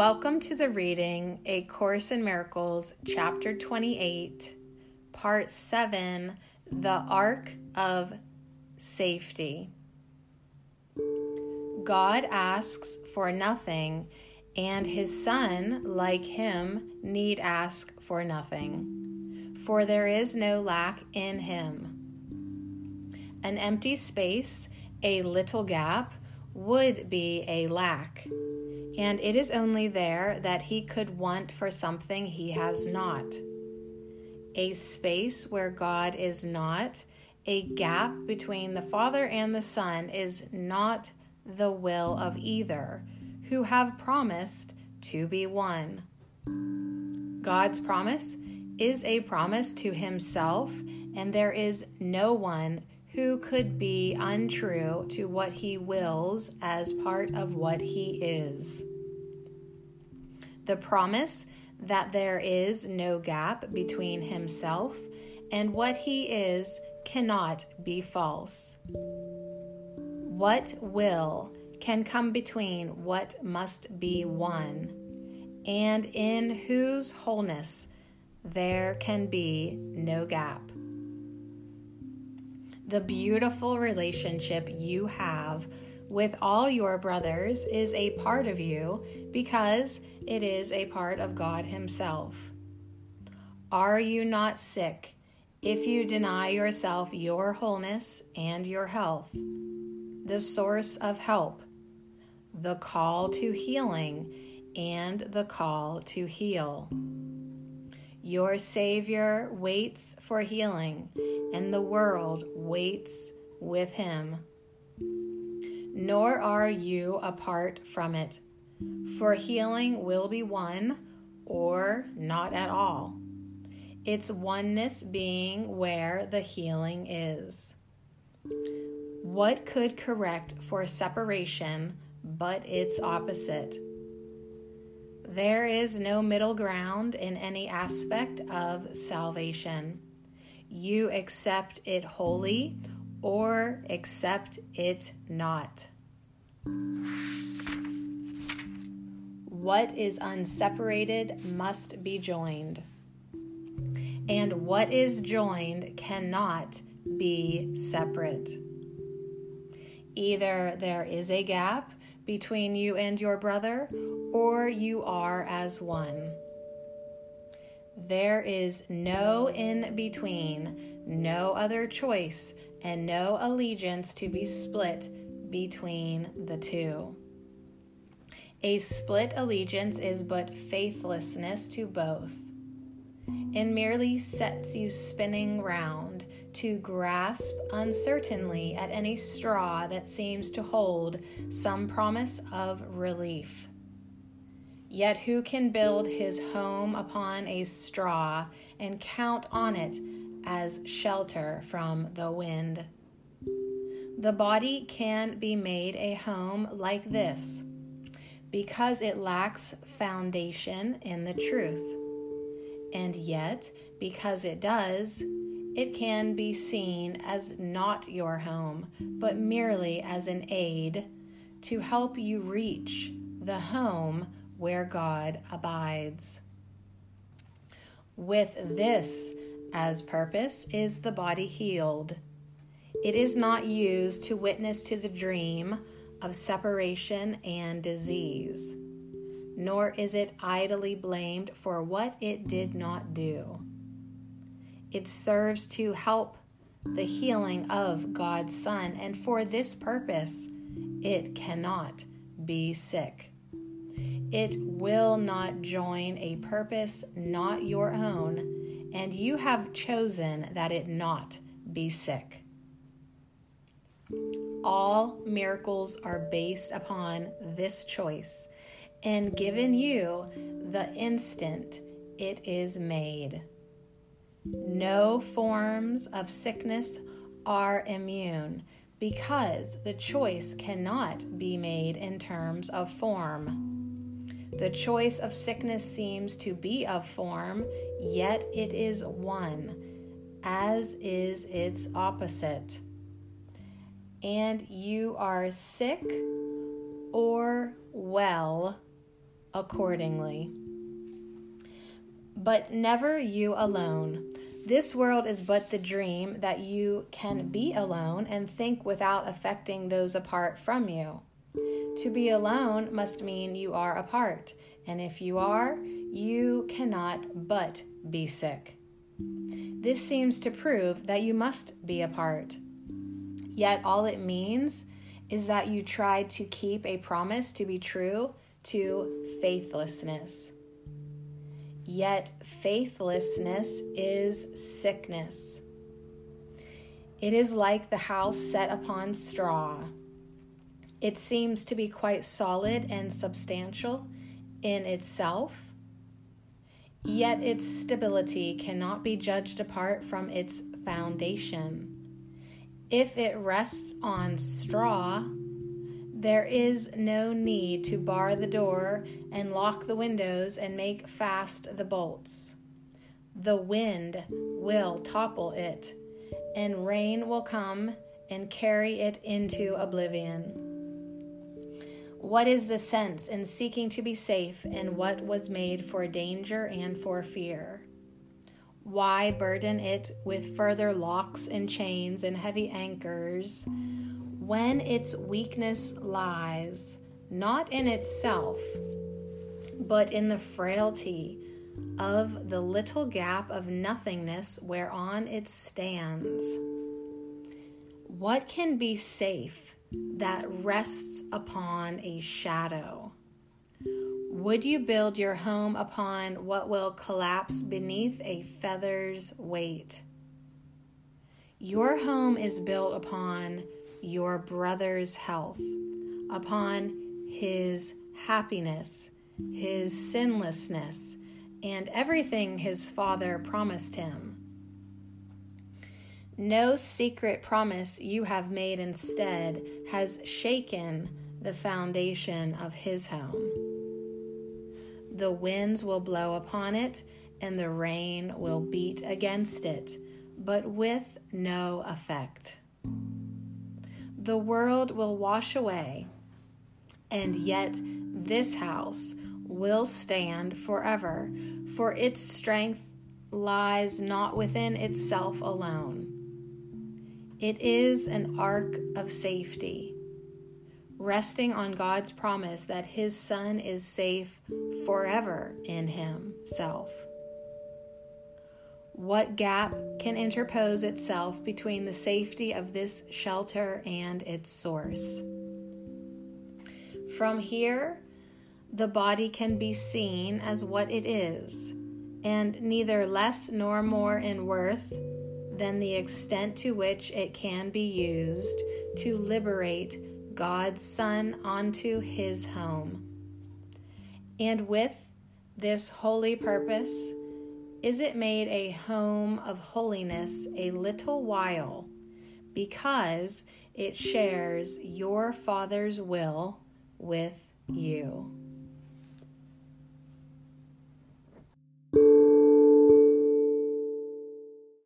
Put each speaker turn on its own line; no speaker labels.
Welcome to the reading A Course in Miracles, Chapter 28, Part 7 The Ark of Safety. God asks for nothing, and his Son, like him, need ask for nothing, for there is no lack in him. An empty space, a little gap, would be a lack and it is only there that he could want for something he has not. A space where God is not, a gap between the Father and the Son is not the will of either, who have promised to be one. God's promise is a promise to himself, and there is no one who could be untrue to what he wills as part of what he is. The promise that there is no gap between himself and what he is cannot be false. What will can come between what must be one, and in whose wholeness there can be no gap? The beautiful relationship you have with all your brothers is a part of you because it is a part of God Himself. Are you not sick if you deny yourself your wholeness and your health, the source of help, the call to healing, and the call to heal? Your Savior waits for healing, and the world waits with him. Nor are you apart from it, for healing will be one or not at all. Its oneness being where the healing is. What could correct for separation but its opposite? There is no middle ground in any aspect of salvation. You accept it wholly or accept it not. What is unseparated must be joined, and what is joined cannot be separate. Either there is a gap between you and your brother, or you are as one. There is no in between, no other choice, and no allegiance to be split between the two. A split allegiance is but faithlessness to both, and merely sets you spinning round to grasp uncertainly at any straw that seems to hold some promise of relief. Yet who can build his home upon a straw and count on it as shelter from the wind? The body can be made a home like this because it lacks foundation in the truth. And yet, because it does, it can be seen as not your home, but merely as an aid to help you reach the home where God abides. With this as purpose is the body healed. It is not used to witness to the dream of separation and disease, nor is it idly blamed for what it did not do. It serves to help the healing of God's Son, and for this purpose, it cannot be sick. It will not join a purpose not your own, and you have chosen that it not be sick. All miracles are based upon this choice and given you the instant it is made. No forms of sickness are immune because the choice cannot be made in terms of form. The choice of sickness seems to be of form, yet it is one, as is its opposite. And you are sick or well accordingly. But never you alone. This world is but the dream that you can be alone and think without affecting those apart from you. To be alone must mean you are apart, and if you are, you cannot but be sick. This seems to prove that you must be apart. Yet all it means is that you tried to keep a promise to be true to faithlessness. Yet faithlessness is sickness. It is like the house set upon straw. It seems to be quite solid and substantial in itself, yet its stability cannot be judged apart from its foundation. If it rests on straw, there is no need to bar the door and lock the windows and make fast the bolts. The wind will topple it, and rain will come and carry it into oblivion. What is the sense in seeking to be safe in what was made for danger and for fear? Why burden it with further locks and chains and heavy anchors when its weakness lies not in itself, but in the frailty of the little gap of nothingness whereon it stands? What can be safe that rests upon a shadow? Would you build your home upon what will collapse beneath a feather's weight? Your home is built upon your brother's health, upon his happiness, his sinlessness, and everything his father promised him. No secret promise you have made instead has shaken the foundation of his home. The winds will blow upon it, and the rain will beat against it, but with no effect. The world will wash away, and yet this house will stand forever, for its strength lies not within itself alone it is an ark of safety, resting on God's promise that His Son is safe forever in Himself. What gap can interpose itself between the safety of this shelter and its source? From here, the body can be seen as what it is, and neither less nor more in worth than the extent to which it can be used to liberate God's Son onto his home. And with this holy purpose, is it made a home of holiness a little while because it shares your Father's will with you.